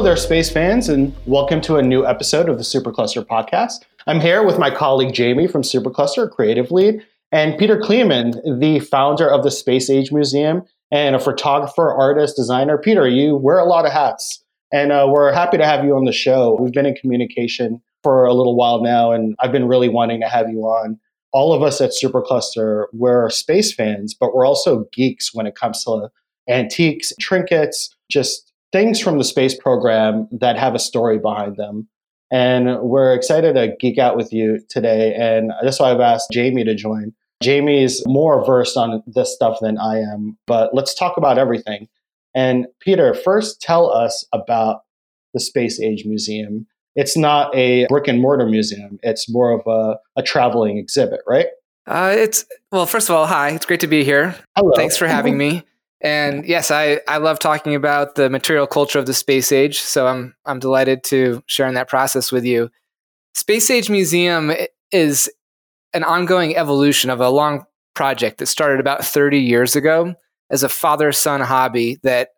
Hello there, space fans, and welcome to a new episode of the Supercluster podcast. I'm here with my colleague Jamie from Supercluster, creative lead, and Peter Kleeman, the founder of the Space Age Museum and a photographer, artist, designer. Peter, you wear a lot of hats, and uh, we're happy to have you on the show. We've been in communication for a little while now, and I've been really wanting to have you on. All of us at Supercluster, we're space fans, but we're also geeks when it comes to antiques, trinkets, just things from the space program that have a story behind them. And we're excited to geek out with you today. And that's why I've asked Jamie to join. Jamie's more versed on this stuff than I am, but let's talk about everything. And Peter, first tell us about the Space Age Museum. It's not a brick and mortar museum, it's more of a, a traveling exhibit, right? Uh, it's well, first of all, hi. It's great to be here. Hello. Thanks for having me. And yes, I, I love talking about the material culture of the space age. So I'm I'm delighted to share in that process with you. Space Age Museum is an ongoing evolution of a long project that started about 30 years ago as a father son hobby that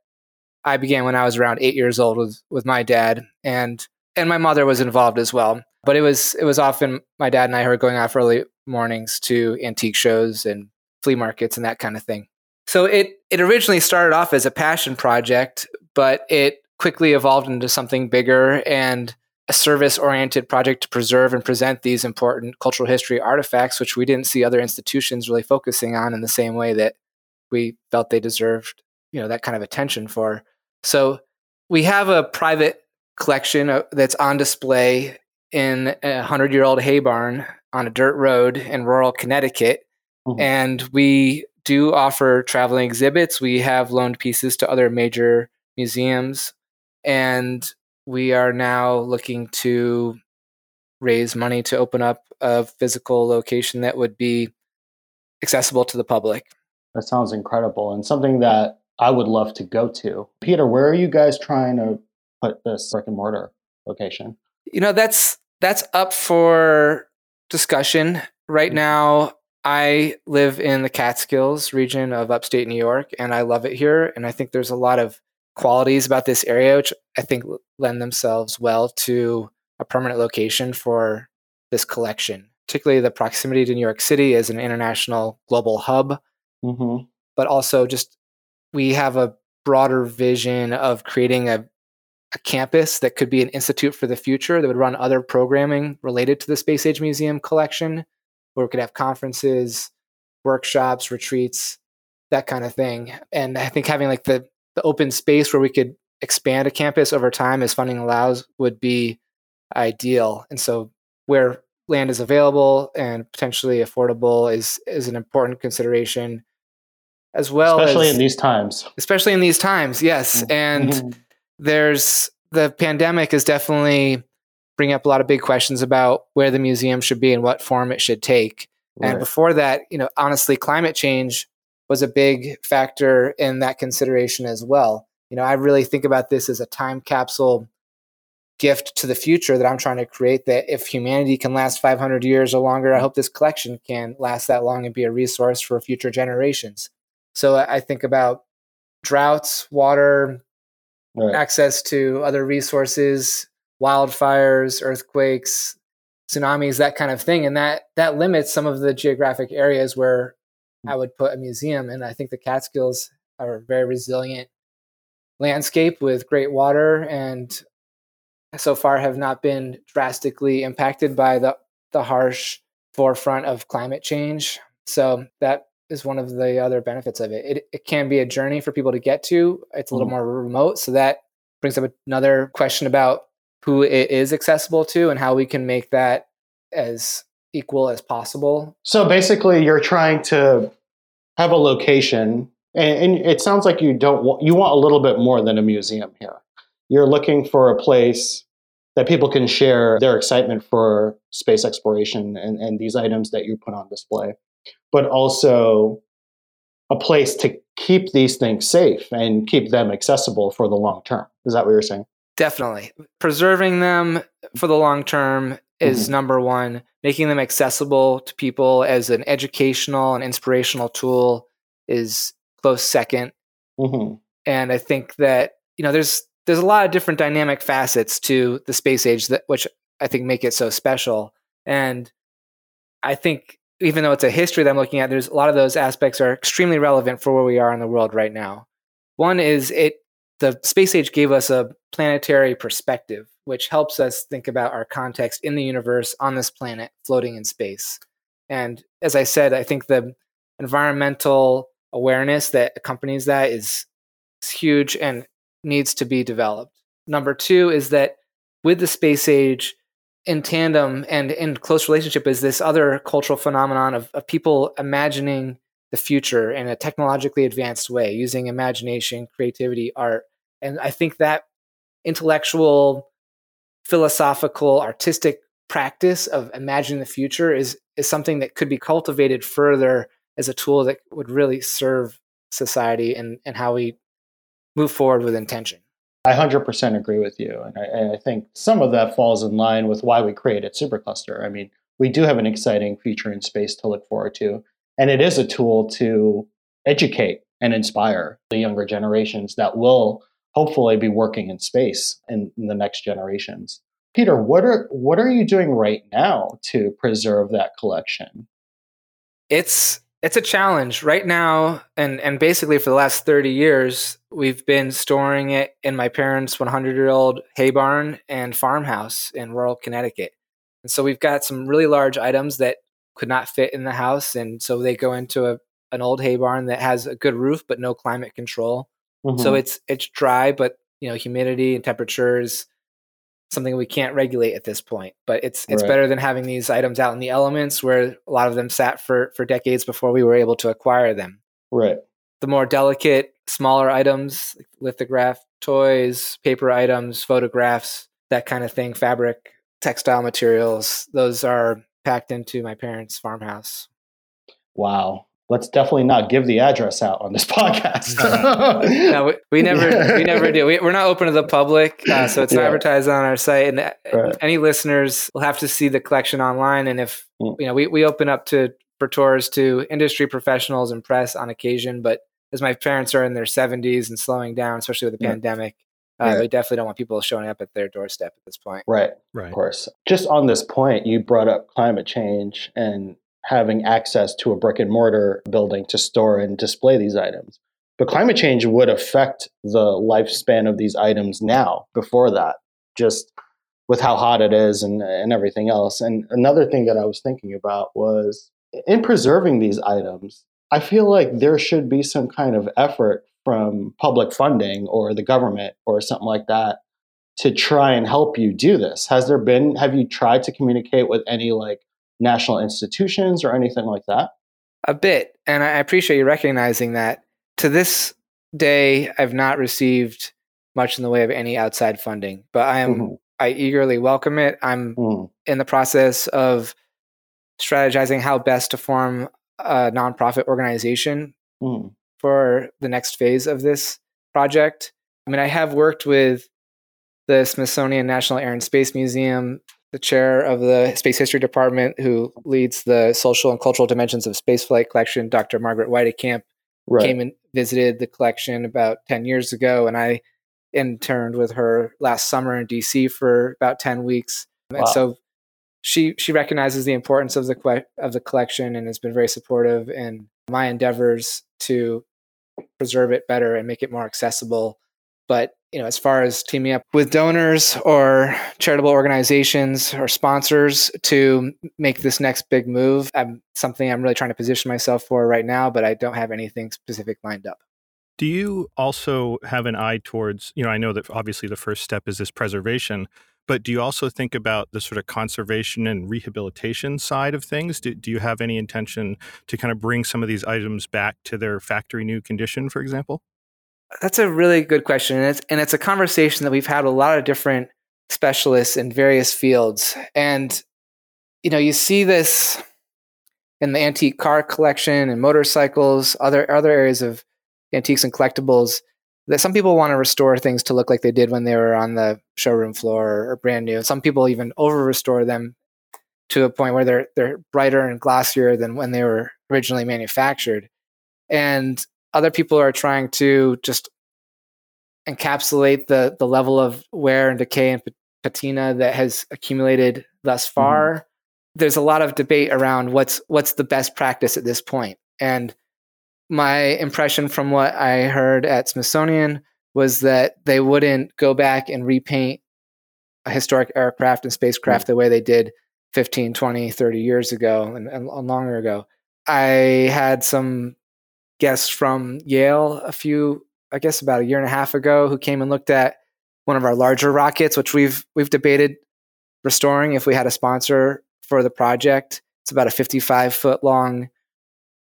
I began when I was around eight years old with, with my dad and and my mother was involved as well. But it was it was often my dad and I were going out early mornings to antique shows and flea markets and that kind of thing. So it it originally started off as a passion project, but it quickly evolved into something bigger and a service oriented project to preserve and present these important cultural history artifacts, which we didn't see other institutions really focusing on in the same way that we felt they deserved, you know, that kind of attention for. So we have a private collection uh, that's on display in a hundred year old hay barn on a dirt road in rural Connecticut. Mm-hmm. And we do offer traveling exhibits. We have loaned pieces to other major museums. And we are now looking to raise money to open up a physical location that would be accessible to the public. That sounds incredible and something that I would love to go to. Peter, where are you guys trying to put this brick and mortar location? You know, that's that's up for discussion. Right mm-hmm. now, I live in the Catskills region of upstate New York and I love it here and I think there's a lot of qualities about this area which I think lend themselves well to a permanent location for this collection, particularly the proximity to New York City as an international global hub, mm-hmm. but also just we have a broader vision of creating a, a campus that could be an institute for the future that would run other programming related to the Space Age Museum collection, where we could have conferences, workshops, retreats, that kind of thing. And I think having like the the open space where we could expand a campus over time as funding allows would be ideal. And so where land is available and potentially affordable is is an important consideration as well especially as, in these times especially in these times yes mm-hmm. and there's the pandemic is definitely bringing up a lot of big questions about where the museum should be and what form it should take right. and before that you know honestly climate change was a big factor in that consideration as well. You know, I really think about this as a time capsule gift to the future that I'm trying to create that if humanity can last 500 years or longer, I hope this collection can last that long and be a resource for future generations. So I think about droughts, water, right. access to other resources, wildfires, earthquakes, tsunamis, that kind of thing. And that that limits some of the geographic areas where I would put a museum. And I think the Catskills are a very resilient landscape with great water and so far have not been drastically impacted by the, the harsh forefront of climate change. So that is one of the other benefits of it. It, it can be a journey for people to get to. It's a little mm-hmm. more remote. So that brings up another question about who it is accessible to and how we can make that as equal as possible. So basically, you're trying to have a location, and, and it sounds like you don't want you want a little bit more than a museum here. You're looking for a place that people can share their excitement for space exploration and, and these items that you put on display, but also a place to keep these things safe and keep them accessible for the long term. Is that what you're saying? Definitely. Preserving them for the long term is mm-hmm. number one. Making them accessible to people as an educational and inspirational tool is close 2nd mm-hmm. And I think that you know there's there's a lot of different dynamic facets to the space age that which I think make it so special. And I think even though it's a history that I'm looking at, there's a lot of those aspects are extremely relevant for where we are in the world right now. One is it the space age gave us a planetary perspective, which helps us think about our context in the universe on this planet floating in space. And as I said, I think the environmental awareness that accompanies that is, is huge and needs to be developed. Number two is that with the space age, in tandem and in close relationship is this other cultural phenomenon of, of people imagining the future in a technologically advanced way using imagination creativity art and i think that intellectual philosophical artistic practice of imagining the future is is something that could be cultivated further as a tool that would really serve society and and how we move forward with intention I 100% agree with you. And I, and I, think some of that falls in line with why we created Supercluster. I mean, we do have an exciting future in space to look forward to. And it is a tool to educate and inspire the younger generations that will hopefully be working in space in, in the next generations. Peter, what are what are you doing right now to preserve that collection? It's it's a challenge right now and and basically for the last 30 years we've been storing it in my parents 100 year old hay barn and farmhouse in rural connecticut and so we've got some really large items that could not fit in the house and so they go into a, an old hay barn that has a good roof but no climate control mm-hmm. so it's it's dry but you know humidity and temperatures something we can't regulate at this point. But it's it's right. better than having these items out in the elements where a lot of them sat for for decades before we were able to acquire them. Right. The more delicate, smaller items, like lithograph toys, paper items, photographs, that kind of thing, fabric, textile materials, those are packed into my parents' farmhouse. Wow let's definitely not give the address out on this podcast. no, we, we, never, yeah. we never do. We, are not open to the public, uh, so it's yeah. advertised on our site. And uh, right. any listeners will have to see the collection online. And if mm. you know, we we open up to for tours to industry professionals and press on occasion. But as my parents are in their 70s and slowing down, especially with the yeah. pandemic. Uh, We definitely don't want people showing up at their doorstep at this point. Right, right. Of course. Just on this point, you brought up climate change and having access to a brick and mortar building to store and display these items. But climate change would affect the lifespan of these items now, before that, just with how hot it is and, and everything else. And another thing that I was thinking about was in preserving these items, I feel like there should be some kind of effort from public funding or the government or something like that to try and help you do this. Has there been, have you tried to communicate with any like national institutions or anything like that? A bit. And I appreciate you recognizing that. To this day, I've not received much in the way of any outside funding, but I am mm-hmm. I eagerly welcome it. I'm mm. in the process of strategizing how best to form a nonprofit organization mm. for the next phase of this project. I mean, I have worked with the Smithsonian National Air and Space Museum the chair of the Space History Department, who leads the social and cultural dimensions of spaceflight collection, Dr. Margaret Weitekamp, right. came and visited the collection about 10 years ago. And I interned with her last summer in DC for about 10 weeks. Wow. And so she she recognizes the importance of the of the collection and has been very supportive in my endeavors to preserve it better and make it more accessible. But you know, as far as teaming up with donors or charitable organizations or sponsors to make this next big move, I'm something I'm really trying to position myself for right now, but I don't have anything specific lined up. Do you also have an eye towards, you know, I know that obviously the first step is this preservation, but do you also think about the sort of conservation and rehabilitation side of things? Do, do you have any intention to kind of bring some of these items back to their factory new condition, for example? That's a really good question. And it's, and it's a conversation that we've had a lot of different specialists in various fields. And, you know, you see this in the antique car collection and motorcycles, other, other areas of antiques and collectibles that some people want to restore things to look like they did when they were on the showroom floor or brand new. Some people even over restore them to a point where they're they're brighter and glossier than when they were originally manufactured. And other people are trying to just encapsulate the the level of wear and decay and patina that has accumulated thus mm-hmm. far. Mm-hmm. There's a lot of debate around what's what's the best practice at this point. And my impression from what I heard at Smithsonian was that they wouldn't go back and repaint a historic aircraft and spacecraft mm-hmm. the way they did 15, 20, 30 years ago and, and longer ago. I had some guests from Yale a few, I guess about a year and a half ago, who came and looked at one of our larger rockets, which we've we've debated restoring if we had a sponsor for the project. It's about a 55 foot long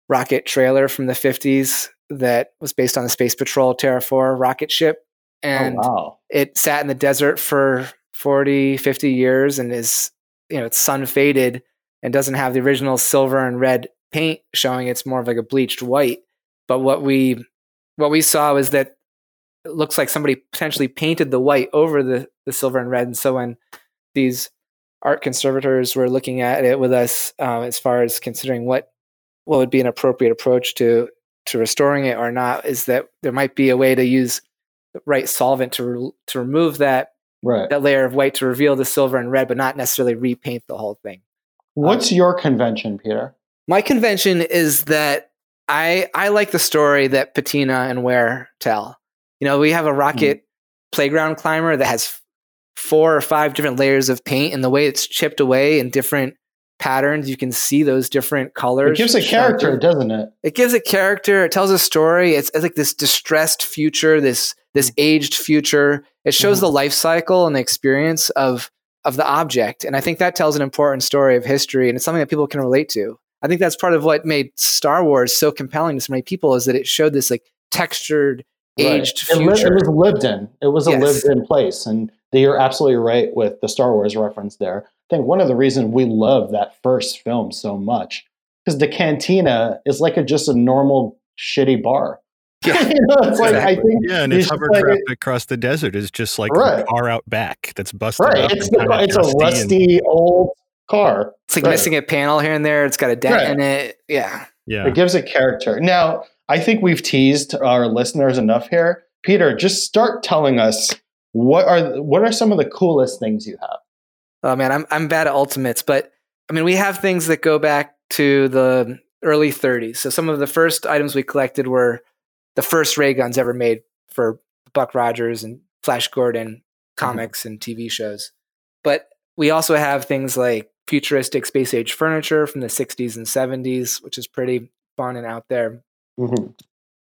rocket trailer from the 50s that was based on the Space Patrol Terra 4 rocket ship. Oh, and oh, wow. it sat in the desert for 40, 50 years and is, you know, it's sun faded and doesn't have the original silver and red paint showing. It's more of like a bleached white. But what we what we saw was that it looks like somebody potentially painted the white over the, the silver and red. And so when these art conservators were looking at it with us um, as far as considering what what would be an appropriate approach to to restoring it or not, is that there might be a way to use the right solvent to re- to remove that right. that layer of white to reveal the silver and red, but not necessarily repaint the whole thing. What's um, your convention, Peter? My convention is that I I like the story that Patina and Wear tell. You know, we have a hmm. rocket mm. playground climber that has four or five different layers of paint, and the way it's chipped away in different patterns, you can see those different colors. It gives a character, doesn't it? It gives a character. It tells a story. It's, it's like this distressed future, this this hmm. aged future. It shows mm. the life cycle and the experience of of the object, and I think that tells an important story of history, and it's something that people can relate to. I think that's part of what made Star Wars so compelling to so many people is that it showed this like textured, aged right. future. It, li- it, was lived in. It was a yes. lived in place, and you're absolutely right with the Star Wars reference there. I think one of the reasons we love that first film so much because the cantina is like a just a normal shitty bar. Yeah, you know, it's exactly. like I think yeah, and it's hovercraft like, across the desert is just like right. a car out back that's busted. Right, it's, the, it's a rusty and, old car. It's like right. missing a panel here and there. It's got a dent right. in it. Yeah. Yeah. It gives it character. Now, I think we've teased our listeners enough here. Peter, just start telling us what are what are some of the coolest things you have? Oh man, I'm I'm bad at ultimates, but I mean we have things that go back to the early 30s. So some of the first items we collected were the first ray guns ever made for Buck Rogers and Flash Gordon mm-hmm. comics mm-hmm. and TV shows. But we also have things like futuristic space age furniture from the 60s and 70s, which is pretty fun and out there. Mm-hmm.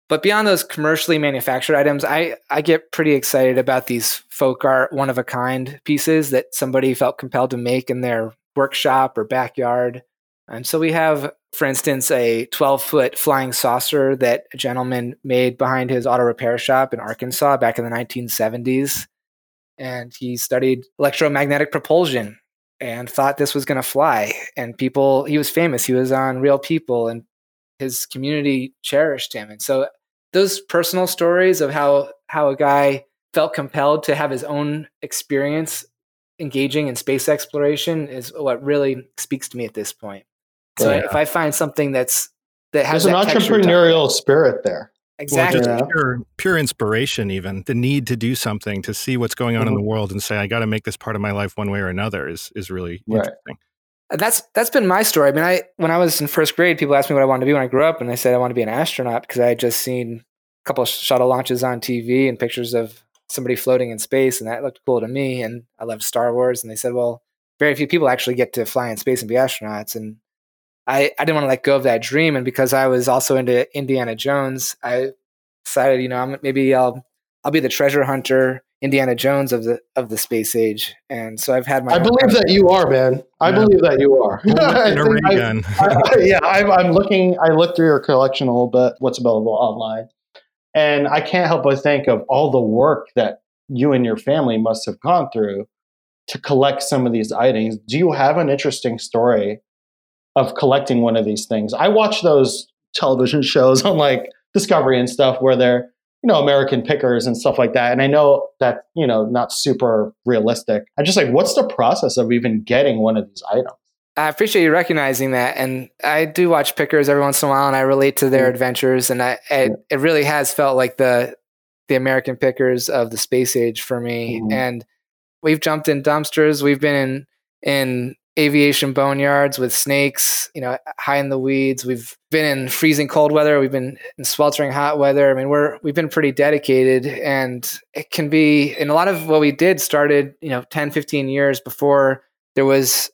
But beyond those commercially manufactured items, I, I get pretty excited about these folk art, one of a kind pieces that somebody felt compelled to make in their workshop or backyard. And so we have, for instance, a 12 foot flying saucer that a gentleman made behind his auto repair shop in Arkansas back in the 1970s. And he studied electromagnetic propulsion and thought this was going to fly. And people, he was famous. He was on Real People, and his community cherished him. And so those personal stories of how how a guy felt compelled to have his own experience engaging in space exploration is what really speaks to me at this point. So yeah. if I find something that's that has there's an entrepreneurial spirit there. Exactly. Well, just pure, pure inspiration, even the need to do something to see what's going on mm-hmm. in the world and say, I got to make this part of my life one way or another is is really right. interesting. That's that's been my story. I mean, I when I was in first grade, people asked me what I wanted to be when I grew up, and I said I want to be an astronaut because I had just seen a couple of shuttle launches on TV and pictures of somebody floating in space, and that looked cool to me. And I loved Star Wars, and they said, well, very few people actually get to fly in space and be astronauts, and I, I didn't want to let go of that dream. And because I was also into Indiana Jones, I decided, you know, I'm, maybe I'll I'll be the treasure hunter, Indiana Jones of the of the space age. And so I've had my. I believe that you are, man. I yeah. believe that you are. I, I, yeah, I'm, I'm looking. I looked through your collection a little bit. What's available online, and I can't help but think of all the work that you and your family must have gone through to collect some of these items. Do you have an interesting story of collecting one of these things. I watch those television shows on like Discovery and stuff where they're, you know, American pickers and stuff like that. And I know that, you know, not super realistic. I just like, what's the process of even getting one of these items? I appreciate you recognizing that. And I do watch pickers every once in a while and I relate to their mm-hmm. adventures. And I, it, it really has felt like the, the American pickers of the space age for me. Mhm. And we've jumped in dumpsters. We've been in in aviation boneyards with snakes, you know, high in the weeds. We've been in freezing cold weather. We've been in sweltering hot weather. I mean, we're we've been pretty dedicated and it can be and a lot of what we did started, you know, 10, 15 years before there was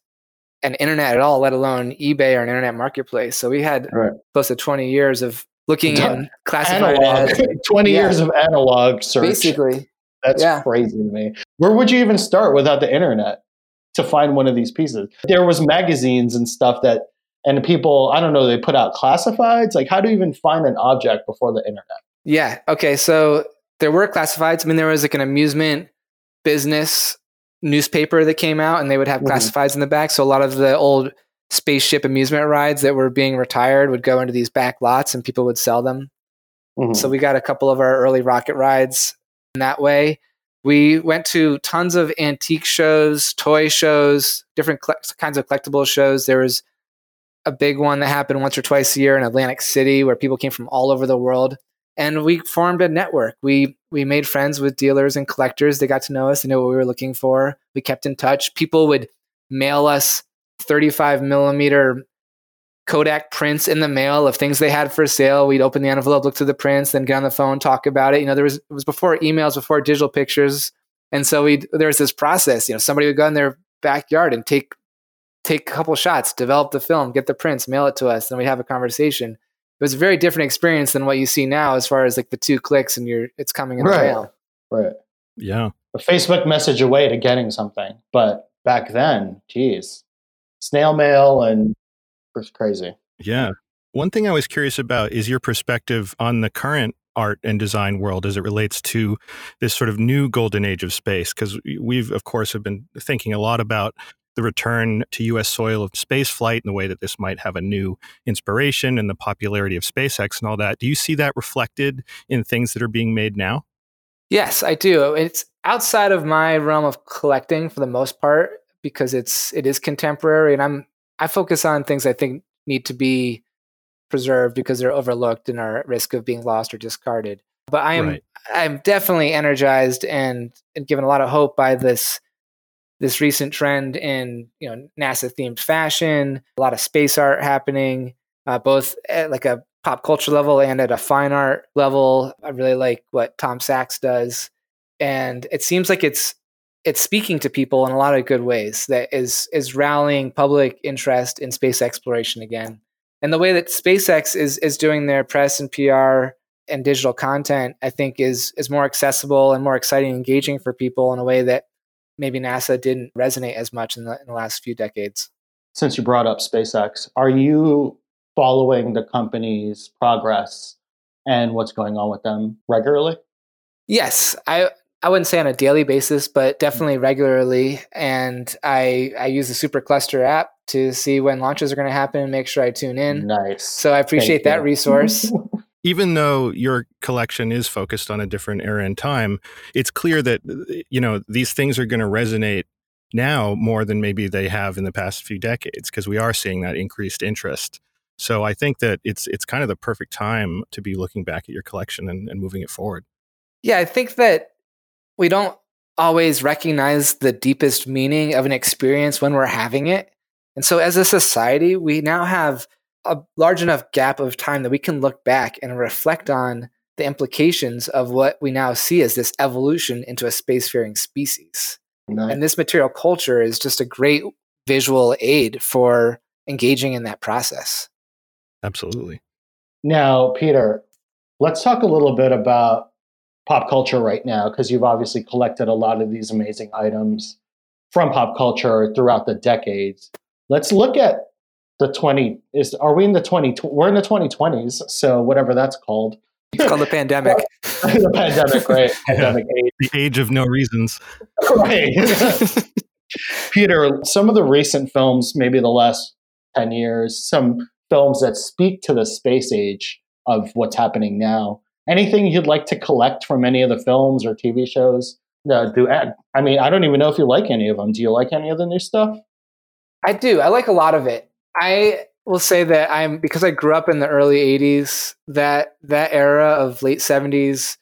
an internet at all, let alone eBay or an internet marketplace. So we had Right. close to 20 years of looking in classified analog. ads. 20 Yeah. years of analog search. Basically, That's yeah. crazy to me. Where would you even start without the internet to find one of these pieces? There was magazines and stuff that and people, I don't know, they put out classifieds. Like how do you even find an object before the internet? Yeah. Okay. So there were classifieds. I mean, there was like an amusement business newspaper that came out, and they would have Mhm. classifieds in the back. So a lot of the old spaceship amusement rides that were being retired would go into these back lots, and people would sell them. Mhm. So we got a couple of our early rocket rides in that way. We went to tons of antique shows, toy shows, different cle- kinds of collectible shows. There was a big one that happened once or twice a year in Atlantic City where people came from all over the world. And we formed a network. We we made friends with dealers and collectors. They got to know us. They knew what we were looking for. We kept in touch. People would mail us 35 millimeter Kodak prints in the mail of things they had for sale. We'd open the envelope, look through the prints, then get on the phone, talk about it. You know, there was it was before emails, before digital pictures, and so we there was this process. You know, somebody would go in their backyard and take take a couple shots, develop the film, get the prints, mail it to us, then we have a conversation. It was a very different experience than what you see now, as far as like the two clicks and you're it's coming in the mail. Right. Yeah. A Facebook message away to getting something. But back then, geez, snail mail and it was crazy. Yeah. One thing I was curious about is your perspective on the current art and design world as it relates to this sort of new golden age of space. Because we've, of course, have been thinking a lot about the return to U.S. soil of space flight and the way that this might have a new inspiration and the popularity of SpaceX and all that. Do you see that reflected in things that are being made now? Yes, I do. It's outside of my realm of collecting for the most part because it's it is contemporary and I'm I focus on things I think need to be preserved because they're overlooked and are at risk of being lost or discarded. But I am Right. I'm definitely energized and, and given a lot of hope by this this recent trend in you know NASA themed fashion, a lot of space art happening, uh, both at like a pop culture level and at a fine art level. I really like what Tom Sachs does, and it seems like it's it's speaking to people in a lot of good ways. That is is rallying public interest in space exploration again, and the way that SpaceX is is doing their press and PR and digital content, I think is is more accessible and more exciting, and engaging for people in a way that maybe NASA didn't resonate as much in the, in the last few decades. Since you brought up SpaceX, are you following the company's progress and what's going on with them regularly? Yes, I I wouldn't say on a daily basis, but mm-hmm. definitely regularly. And I I use the Supercluster app to see when launches are going to happen and make sure I tune in. Nice. So I appreciate that you. resource. even though your collection is focused on a different era and time, it's clear that you know these things are going to resonate now more than maybe they have in the past few decades because we are seeing that increased interest. So I think that it's it's kind of the perfect time to be looking back at your collection and, and moving it forward. Yeah, I think that we don't always recognize the deepest meaning of an experience when we're having it. And so as a society, we now have a large enough gap of time that we can look back and reflect on the implications of what we now see as this evolution into a spacefaring species. Nice. And this material culture is just a great visual aid for engaging in that process. Absolutely. Now, Peter, let's talk a little bit about pop culture right now because you've obviously collected a lot of these amazing items from pop culture throughout the decades. Let's look at the 20 is are we in the 20 we're in the 2020s, so whatever that's called. It's called the pandemic. the pandemic, right? Pandemic age. The age of no reasons. Right. Peter, some of the recent films, maybe the last 10 years, some films that speak to the space age of what's happening now. Anything you'd like to collect from any of the films or TV shows? No, do I mean I don't even know if you like any of them. Do you like any of the new stuff? I do. I like a lot of it. I will say that I'm because I grew up in the early 80s, that that era of late 70s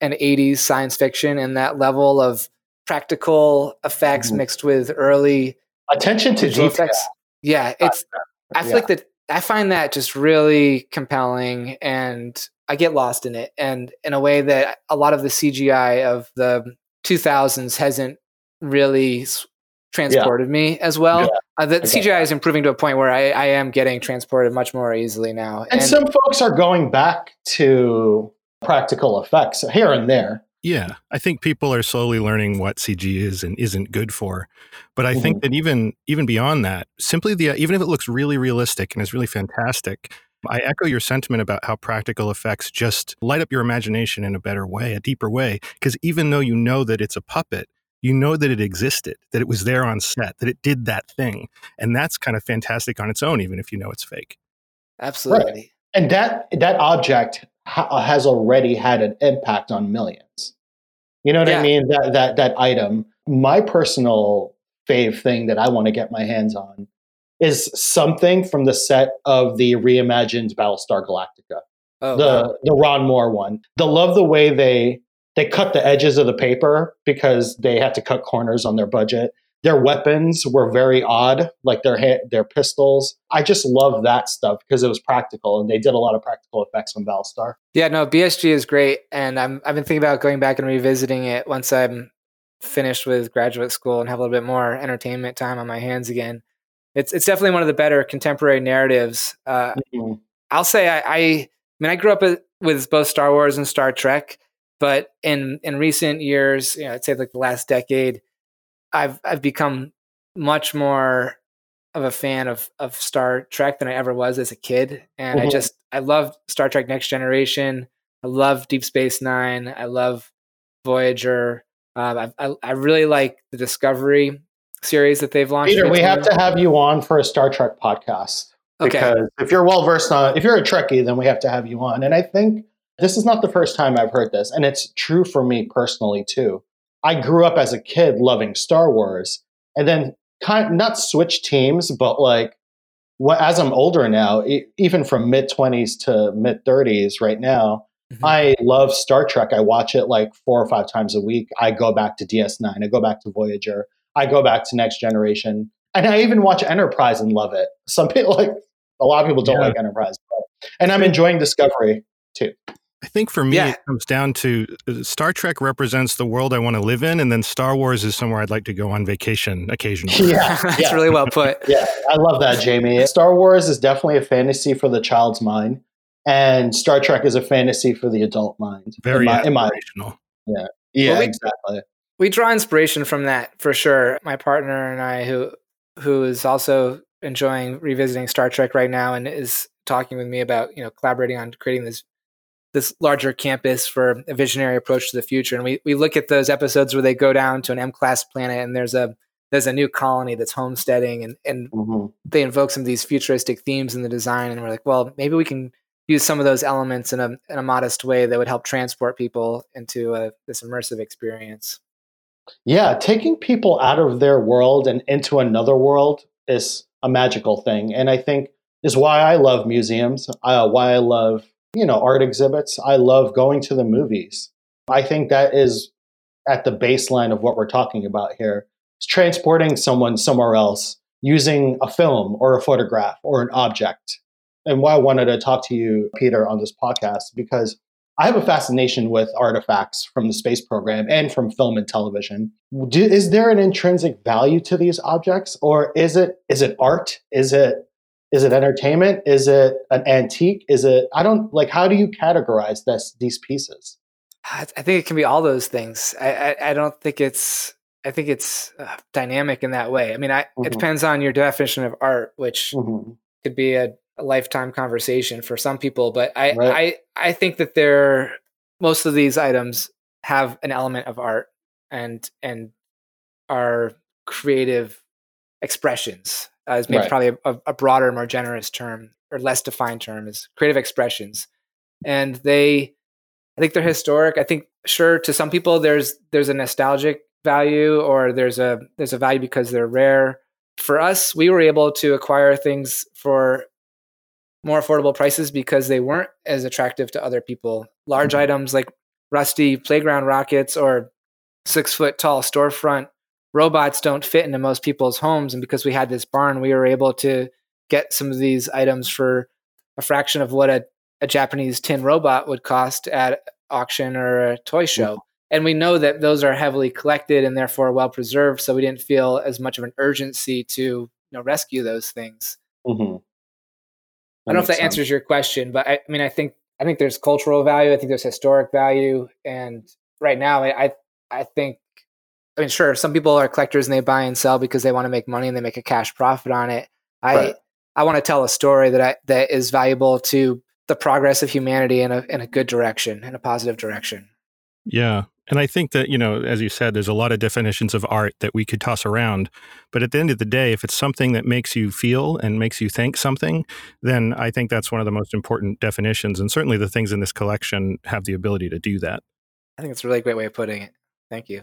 and 80s science fiction and that level of practical effects mm-hmm. mixed with early attention to detail. Effects. Yeah, it's I feel yeah. like that I find that just really compelling and I get lost in it and in a way that a lot of the CGI of the 2000s hasn't really transported yeah. me as well. Yeah. Uh, the CGI is improving to a point where I, I, am getting transported much more easily now. And, and some folks are going back to practical effects here and there. Yeah, I think people are slowly learning what CG is and isn't good for. But I mm-hmm. think that even even beyond that, simply the even if it looks really realistic and is really fantastic, I echo your sentiment about how practical effects just light up your imagination in a better way, a deeper way. Because even though you know that it's a puppet, you know that it existed, that it was there on set, that it did that thing. And that's kind of fantastic on its own, even if you know it's fake. Absolutely. Right. And that that object ha- has already had an impact on millions. You know what yeah. I mean? That that that item. My personal fave thing that I want to get my hands on is something from the set of the reimagined Battlestar Galactica. Oh, the wow. the Ron Moore one. The love the way they they cut the edges of the paper because they had to cut corners on their budget. Their weapons were very odd, like their ha- their pistols. I just love that stuff because it was practical, and they did a lot of practical effects on Battlestar. Yeah, no, BSG is great, and I'm I've been thinking about going back and revisiting it once I'm finished with graduate school and have a little bit more entertainment time on my hands again it's it's definitely one of the better contemporary narratives. Uh, mm-hmm. I'll say I, I, I mean I grew up with both Star Wars and Star Trek, but in in recent years, you know, I'd say like the last decade, I've I've become much more of a fan of of Star Trek than I ever was as a kid, and mm-hmm. I just I love Star Trek Next Generation. I love Deep Space Nine. I love Voyager. Um, I, I, I really like the Discovery series that they've launched. Peter, we have to have you on for a Star Trek podcast. Okay. Because if you're well versed on, if you're a Trekkie, then we have to have you on. And I think this is not the first time I've heard this, and it's true for me personally too. I grew up as a kid loving Star Wars, and then kind of not switch teams, but like what as I'm older now, even from mid twenties to mid thirties, right now, mm-hmm. I love Star Trek. I watch it like four or five times a week. I go back to DS9. I go back to Voyager. I go back to Next Generation, and I even watch Enterprise and love it. Some people like a lot of people don't yeah. like Enterprise, but, and I'm enjoying Discovery too. I think for me, yeah. it comes down to uh, Star Trek represents the world I want to live in, and then Star Wars is somewhere I'd like to go on vacation occasionally. Yeah, that's yeah. really well put. yeah, I love that, Jamie. Star Wars is definitely a fantasy for the child's mind, and Star Trek is a fantasy for the adult mind. Very in my, in my, yeah, yeah, well, we, exactly we draw inspiration from that for sure. My partner and I, who who is also enjoying revisiting Star Trek right now, and is talking with me about you know collaborating on creating this this larger campus for a visionary approach to the future. And we we look at those episodes where they go down to an M class planet, and there's a there's a new colony that's homesteading, and and mm-hmm. they invoke some of these futuristic themes in the design, and we're like, well, maybe we can use some of those elements in a in a modest way that would help transport people into a, this immersive experience. Yeah, taking people out of their world and into another world is a magical thing, and I think is why I love museums. Uh, why I love you know art exhibits. I love going to the movies. I think that is at the baseline of what we're talking about here. Is transporting someone somewhere else using a film or a photograph or an object. And why I wanted to talk to you, Peter, on this podcast because I have a fascination with artifacts from the space program and from film and television. Do, is there an intrinsic value to these objects, or is it is it art? Is it is it entertainment? Is it an antique? Is it I don't like. How do you categorize this these pieces? I think it can be all those things. I I, I don't think it's I think it's uh, dynamic in that way. I mean, I, mm-hmm. it depends on your definition of art, which mm-hmm. could be a a lifetime conversation for some people, but I right. I I think that there most of these items have an element of art and and are creative expressions. Uh, is maybe right. probably a, a, broader, more generous term or less defined term is creative expressions, and they I think they're historic. I think sure to some people there's there's a nostalgic value or there's a there's a value because they're rare. For us, we were able to acquire things for more affordable prices because they weren't as attractive to other people. Large mm-hmm. items like rusty playground rockets or six foot tall storefront robots don't fit into most people's homes. And because we had this barn, we were able to get some of these items for a fraction of what a, a Japanese tin robot would cost at auction or a toy show. Mm-hmm. And we know that those are heavily collected and therefore well preserved. So we didn't feel as much of an urgency to you know rescue those things. Mm-hmm. I don't know if that sense. answers your question, but I, I, mean, I think I think there's cultural value. I think there's historic value, and right now, I I think I mean, sure, some people are collectors and they buy and sell because they want to make money and they make a cash profit on it. I right. I want to tell a story that I, that is valuable to the progress of humanity in a in a good direction, in a positive direction. Yeah. And I think that, you know, as you said, there's a lot of definitions of art that we could toss around. But at the end of the day, if it's something that makes you feel and makes you think something, then I think that's one of the most important definitions. And certainly the things in this collection have the ability to do that. I think it's a really great way of putting it. Thank you.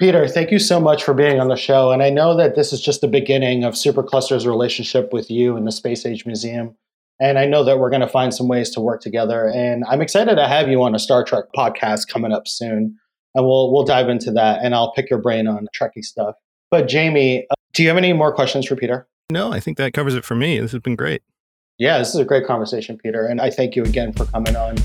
Peter, thank you so much for being on the show. And I know that this is just the beginning of Supercluster's relationship with you and the Space Age Museum. And I know that we're going to find some ways to work together. And I'm excited to have you on a Star Trek podcast coming up soon. And we'll we'll dive into that and I'll pick your brain on Trekkie stuff. But Jamie, uh, do you have any more questions for Peter? No, I think that covers it for me. This has been great. Yeah, this is a great conversation, Peter. And I thank you again for coming on.